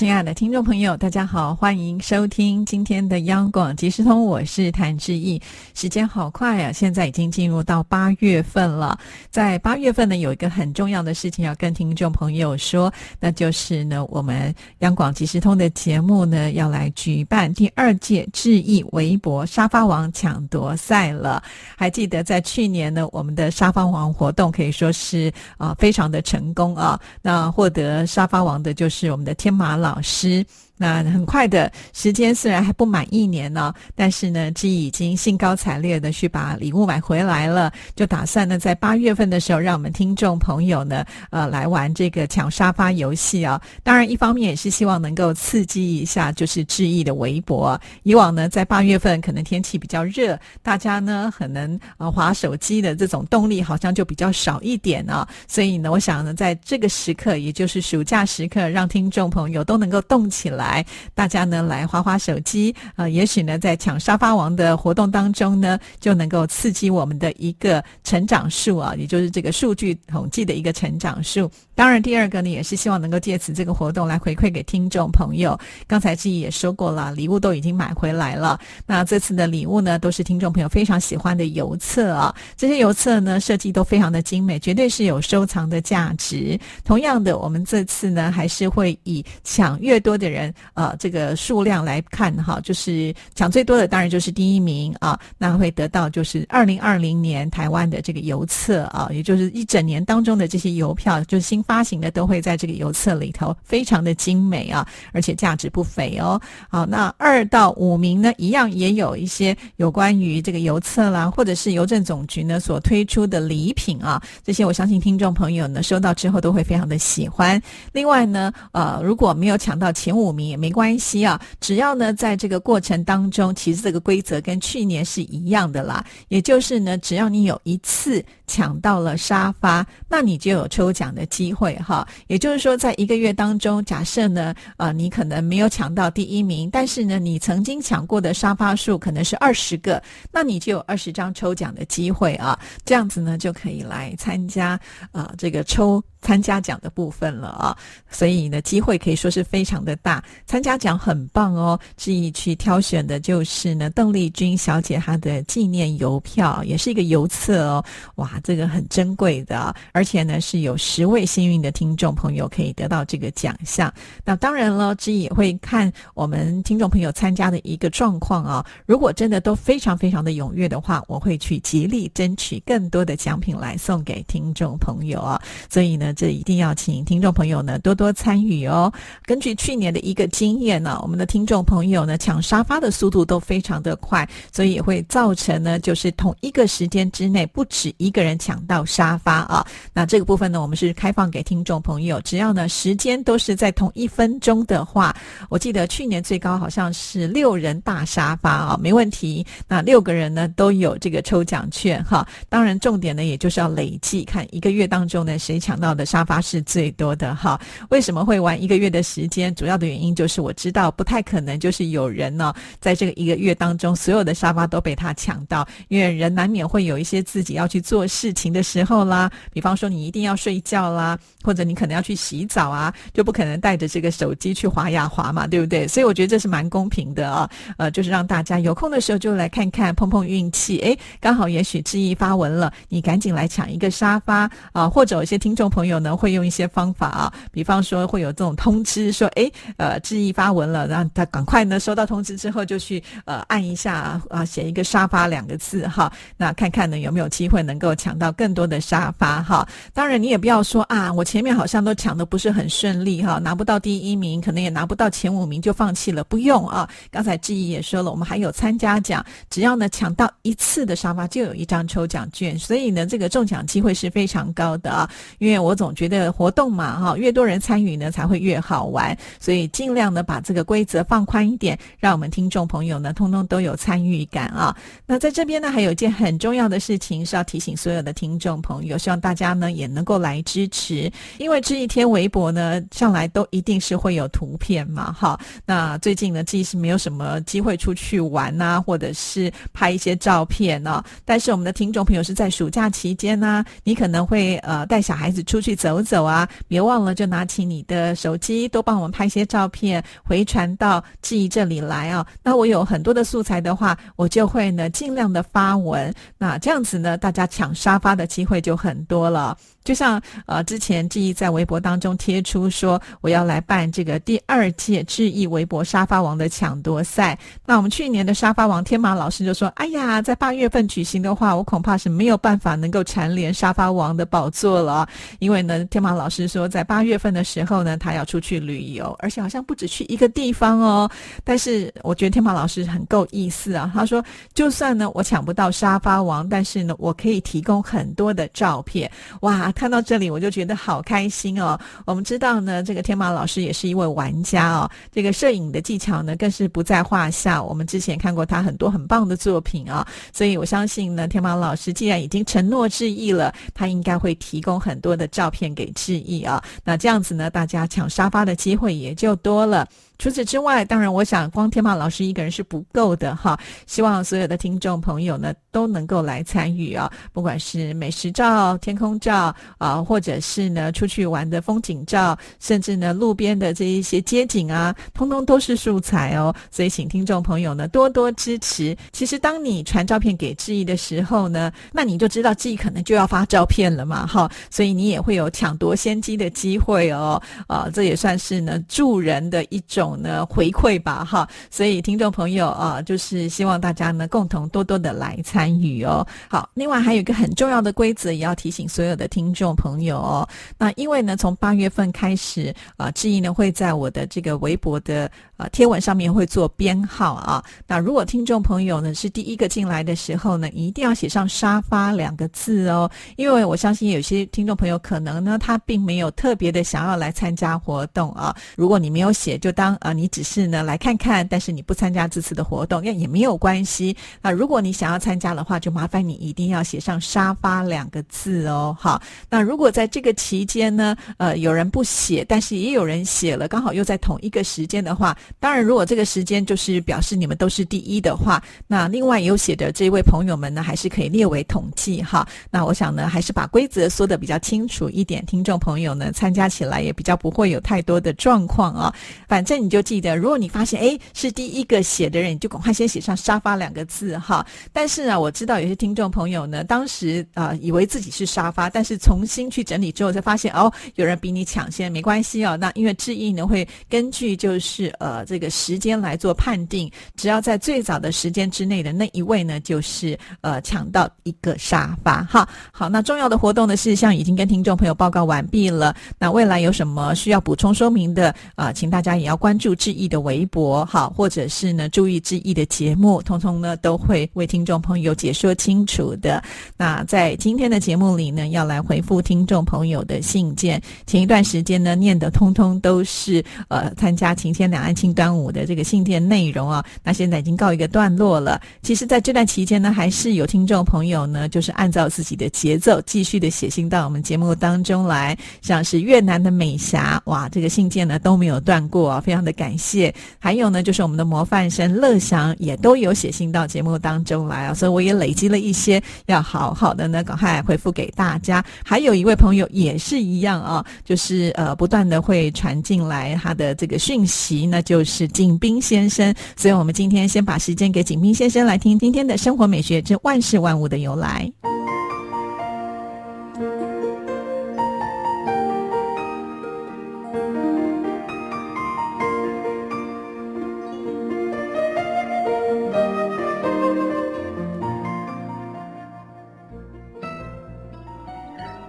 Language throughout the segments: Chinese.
亲爱的听众朋友，大家好，欢迎收听今天的央广即时通，我是谭志毅。时间好快啊，现在已经进入到八月份了。在八月份呢，有一个很重要的事情要跟听众朋友说，那就是呢，我们央广即时通的节目呢，要来举办第二届志毅微博沙发王抢夺赛了。还记得在去年呢，我们的沙发王活动可以说是啊，非常的成功啊。那获得沙发王的就是我们的天马老。老师。那很快的时间虽然还不满一年呢，但是呢，志毅已经兴高采烈的去把礼物买回来了，就打算呢在八月份的时候，让我们听众朋友呢，呃，来玩这个抢沙发游戏啊。当然，一方面也是希望能够刺激一下，就是志毅的微博。以往呢，在八月份可能天气比较热，大家呢可能呃划手机的这种动力好像就比较少一点啊。所以呢，我想呢，在这个时刻，也就是暑假时刻，让听众朋友都能够动起来。来，大家呢来划划手机啊，也许呢在抢沙发王的活动当中呢，就能够刺激我们的一个成长数啊，也就是这个数据统计的一个成长数。当然，第二个呢也是希望能够借此这个活动来回馈给听众朋友。刚才自己也说过了，礼物都已经买回来了。那这次的礼物呢，都是听众朋友非常喜欢的邮册啊。这些邮册呢设计都非常的精美，绝对是有收藏的价值。同样的，我们这次呢还是会以抢越多的人。呃，这个数量来看哈，就是抢最多的当然就是第一名啊，那会得到就是二零二零年台湾的这个邮册啊，也就是一整年当中的这些邮票，就是新发行的都会在这个邮册里头，非常的精美啊，而且价值不菲哦。好，那二到五名呢，一样也有一些有关于这个邮册啦，或者是邮政总局呢所推出的礼品啊，这些我相信听众朋友呢收到之后都会非常的喜欢。另外呢，呃，如果没有抢到前五名。也没关系啊，只要呢，在这个过程当中，其实这个规则跟去年是一样的啦。也就是呢，只要你有一次抢到了沙发，那你就有抽奖的机会哈。也就是说，在一个月当中，假设呢，呃，你可能没有抢到第一名，但是呢，你曾经抢过的沙发数可能是二十个，那你就有二十张抽奖的机会啊。这样子呢，就可以来参加啊这个抽。参加奖的部分了啊，所以呢，机会可以说是非常的大。参加奖很棒哦，志毅去挑选的就是呢，邓丽君小姐她的纪念邮票，也是一个邮册哦。哇，这个很珍贵的，而且呢，是有十位幸运的听众朋友可以得到这个奖项。那当然了，这也会看我们听众朋友参加的一个状况啊。如果真的都非常非常的踊跃的话，我会去极力争取更多的奖品来送给听众朋友啊。所以呢。这一定要请听众朋友呢多多参与哦。根据去年的一个经验呢，我们的听众朋友呢抢沙发的速度都非常的快，所以会造成呢就是同一个时间之内不止一个人抢到沙发啊。那这个部分呢，我们是开放给听众朋友，只要呢时间都是在同一分钟的话，我记得去年最高好像是六人大沙发啊，没问题。那六个人呢都有这个抽奖券哈。当然重点呢也就是要累计看一个月当中呢谁抢到。的沙发是最多的哈，为什么会玩一个月的时间？主要的原因就是我知道不太可能，就是有人呢，在这个一个月当中，所有的沙发都被他抢到，因为人难免会有一些自己要去做事事情的时候啦，比方说你一定要睡觉啦，或者你可能要去洗澡啊，就不可能带着这个手机去滑呀滑嘛，对不对？所以我觉得这是蛮公平的啊，呃，就是让大家有空的时候就来看看，碰碰运气，哎，刚好也许志毅发文了，你赶紧来抢一个沙发啊，或者有些听众朋友。呢，会用一些方法啊，比方说会有这种通知，说哎，呃，志毅发文了，让他赶快呢收到通知之后就去呃按一下啊，写一个沙发两个字哈，那看看呢有没有机会能够抢到更多的沙发哈。当然你也不要说啊，我前面好像都抢的不是很顺利哈，拿不到第一名，可能也拿不到前五名就放弃了，不用啊。刚才志毅也说了，我们还有参加奖，只要呢抢到一次的沙发就有一张抽奖券，所以呢这个中奖机会是非常高的啊，因为我。总觉得活动嘛，哈，越多人参与呢，才会越好玩，所以尽量的把这个规则放宽一点，让我们听众朋友呢，通通都有参与感啊。那在这边呢，还有一件很重要的事情是要提醒所所有的听众朋友，希望大家呢也能够来支持，因为这一天微博呢上来都一定是会有图片嘛，哈。那最近呢，其实没有什么机会出去玩呐，或者是拍一些照片呢。但是我们的听众朋友是在暑假期间呢，你可能会呃带小孩子出去走走啊，别忘了就拿起你的手机，多帮我们拍一些照片，回传到记忆这里来啊。那我有很多的素材的话，我就会呢尽量的发文，那这样子呢，大家抢沙发的机会就很多了。就像呃，之前志毅在微博当中贴出说，我要来办这个第二届志毅微博沙发王的抢夺赛。那我们去年的沙发王天马老师就说：“哎呀，在八月份举行的话，我恐怕是没有办法能够蝉联沙发王的宝座了。因为呢，天马老师说，在八月份的时候呢，他要出去旅游，而且好像不止去一个地方哦。但是我觉得天马老师很够意思啊，他说，就算呢我抢不到沙发王，但是呢，我可以提供很多的照片。哇！看到这里我就觉得好开心哦。我们知道呢，这个天马老师也是一位玩家哦，这个摄影的技巧呢更是不在话下。我们之前看过他很多很棒的作品啊，所以我相信呢，天马老师既然已经承诺致意了，他应该会提供很多的照片给致意啊。那这样子呢，大家抢沙发的机会也就多了。除此之外，当然，我想光天马老师一个人是不够的哈。希望所有的听众朋友呢都能够来参与啊，不管是美食照、天空照啊，或者是呢出去玩的风景照，甚至呢路边的这一些街景啊，通通都是素材哦。所以，请听众朋友呢多多支持。其实，当你传照片给志毅的时候呢，那你就知道志毅可能就要发照片了嘛，哈。所以你也会有抢夺先机的机会哦。啊，这也算是呢助人的一种。呢回馈吧哈，所以听众朋友啊，就是希望大家呢共同多多的来参与哦。好，另外还有一个很重要的规则，也要提醒所有的听众朋友哦。那因为呢，从八月份开始啊，志毅呢会在我的这个微博的啊贴文上面会做编号啊。那如果听众朋友呢是第一个进来的时候呢，一定要写上沙发两个字哦，因为我相信有些听众朋友可能呢他并没有特别的想要来参加活动啊。如果你没有写，就当啊，你只是呢来看看，但是你不参加这次的活动，那也没有关系。那如果你想要参加的话，就麻烦你一定要写上“沙发”两个字哦。好，那如果在这个期间呢，呃，有人不写，但是也有人写了，刚好又在同一个时间的话，当然，如果这个时间就是表示你们都是第一的话，那另外有写的这位朋友们呢，还是可以列为统计哈。那我想呢，还是把规则说的比较清楚一点，听众朋友呢参加起来也比较不会有太多的状况啊。反正。就记得，如果你发现哎是第一个写的人，你就赶快先写上“沙发”两个字哈。但是呢，我知道有些听众朋友呢，当时啊以为自己是沙发，但是重新去整理之后才发现哦，有人比你抢先，没关系哦。那因为志毅呢会根据就是呃这个时间来做判定，只要在最早的时间之内的那一位呢，就是呃抢到一个沙发哈。好，那重要的活动的事项已经跟听众朋友报告完毕了。那未来有什么需要补充说明的啊，请大家也要关。注志毅的微博，好，或者是呢，注意志毅的节目，通通呢都会为听众朋友解说清楚的。那在今天的节目里呢，要来回复听众朋友的信件。前一段时间呢，念的通通都是呃参加晴天两岸庆端午的这个信件内容啊。那现在已经告一个段落了。其实，在这段期间呢，还是有听众朋友呢，就是按照自己的节奏，继续的写信到我们节目当中来。像是越南的美霞，哇，这个信件呢都没有断过啊，非常的。感谢，还有呢，就是我们的模范生乐祥也都有写信到节目当中来啊，所以我也累积了一些，要好好的呢赶快回复给大家。还有一位朋友也是一样啊，就是呃不断的会传进来他的这个讯息，那就是景斌先生。所以我们今天先把时间给景斌先生来听今天的生活美学之万事万物的由来。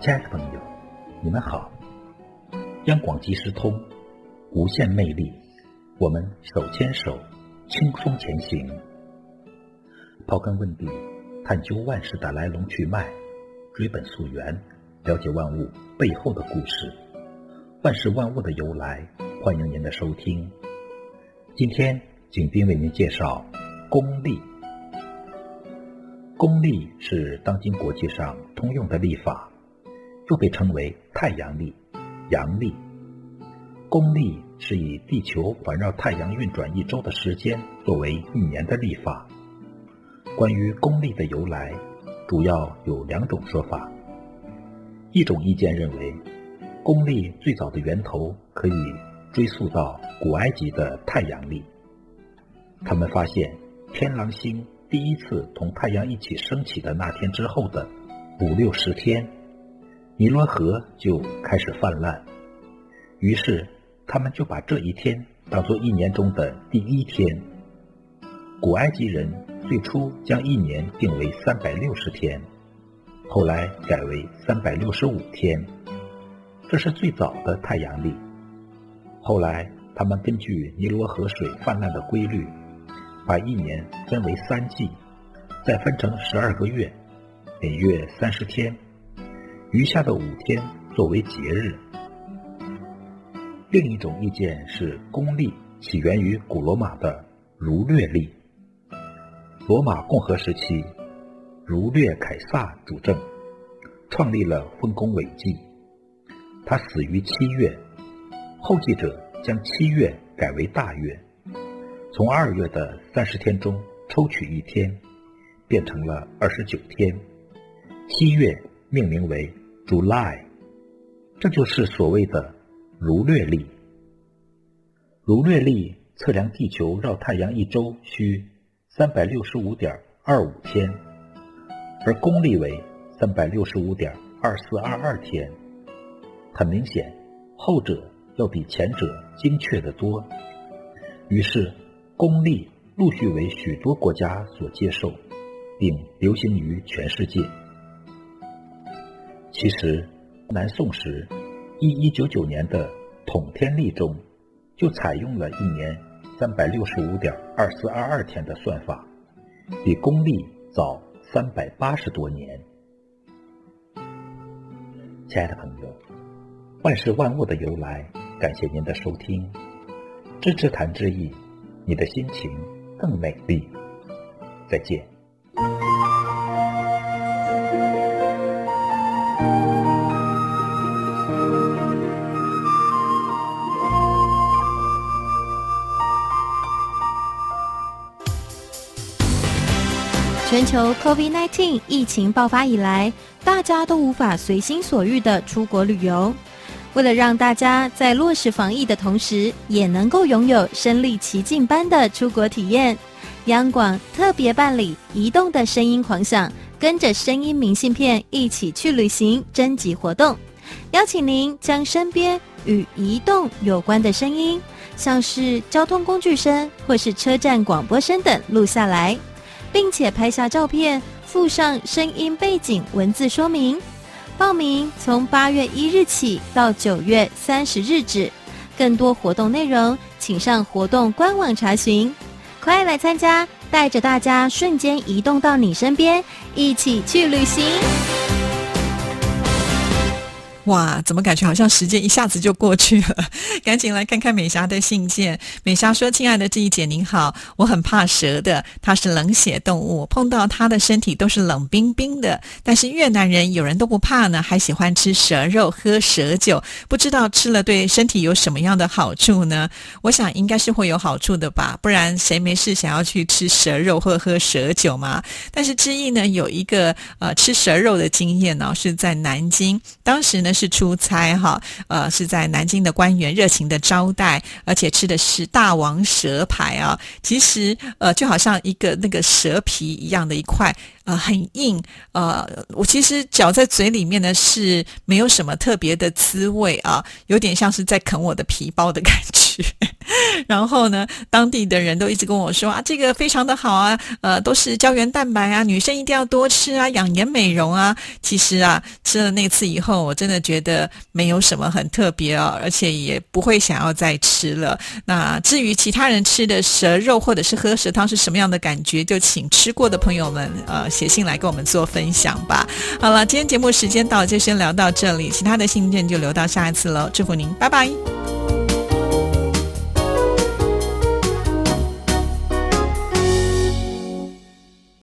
亲爱的朋友，你们好！央广即时通，无限魅力，我们手牵手，轻松前行。刨根问底，探究万事的来龙去脉，追本溯源，了解万物背后的故事。万事万物的由来，欢迎您的收听。今天，景斌为您介绍公历。公历是当今国际上通用的历法，又被称为太阳历、阳历。公历是以地球环绕太阳运转一周的时间作为一年的历法。关于公历的由来，主要有两种说法。一种意见认为，公历最早的源头可以追溯到古埃及的太阳历。他们发现，天狼星第一次同太阳一起升起的那天之后的五六十天，尼罗河就开始泛滥。于是，他们就把这一天当作一年中的第一天。古埃及人最初将一年定为三百六十天，后来改为三百六十五天，这是最早的太阳历。后来，他们根据尼罗河水泛滥的规律。把一年分为三季，再分成十二个月，每月三十天，余下的五天作为节日。另一种意见是，公历起源于古罗马的儒略历。罗马共和时期，儒略凯撒主政，创立了丰功伟绩。他死于七月，后继者将七月改为大月。从二月的三十天中抽取一天，变成了二十九天。七月命名为 July，这就是所谓的儒略历。儒略历测量地球绕太阳一周需三百六十五点二五天，而公历为三百六十五点二四二二天。很明显，后者要比前者精确得多。于是。公历陆续为许多国家所接受，并流行于全世界。其实，南宋时一一九九年的统天历中，就采用了一年三百六十五点二四二二天的算法，比公历早三百八十多年。亲爱的朋友，万事万物的由来，感谢您的收听，知之谈之意。你的心情更美丽。再见。全球 COVID-19 疫情爆发以来，大家都无法随心所欲的出国旅游。为了让大家在落实防疫的同时，也能够拥有身临其境般的出国体验，央广特别办理“移动的声音狂想”，跟着声音明信片一起去旅行征集活动，邀请您将身边与移动有关的声音，像是交通工具声或是车站广播声等录下来，并且拍下照片，附上声音背景文字说明。报名从八月一日起到九月三十日止，更多活动内容请上活动官网查询。快来参加，带着大家瞬间移动到你身边，一起去旅行。哇，怎么感觉好像时间一下子就过去了？赶紧来看看美霞的信件。美霞说：“亲爱的志怡姐您好，我很怕蛇的，它是冷血动物，碰到它的身体都是冷冰冰的。但是越南人有人都不怕呢，还喜欢吃蛇肉、喝蛇酒，不知道吃了对身体有什么样的好处呢？我想应该是会有好处的吧，不然谁没事想要去吃蛇肉或喝蛇酒嘛？但是志毅呢有一个呃吃蛇肉的经验呢，是在南京，当时呢。”是出差哈，呃，是在南京的官员热情的招待，而且吃的是大王蛇排啊。其实呃，就好像一个那个蛇皮一样的一块，呃，很硬。呃，我其实嚼在嘴里面呢是没有什么特别的滋味啊，有点像是在啃我的皮包的感觉。然后呢，当地的人都一直跟我说啊，这个非常的好啊，呃，都是胶原蛋白啊，女生一定要多吃啊，养颜美容啊。其实啊，吃了那次以后，我真的觉得没有什么很特别哦，而且也不会想要再吃了。那至于其他人吃的蛇肉或者是喝蛇汤是什么样的感觉，就请吃过的朋友们呃写信来跟我们做分享吧。好了，今天节目时间到，就先聊到这里，其他的信件就留到下一次喽。祝福您，拜拜。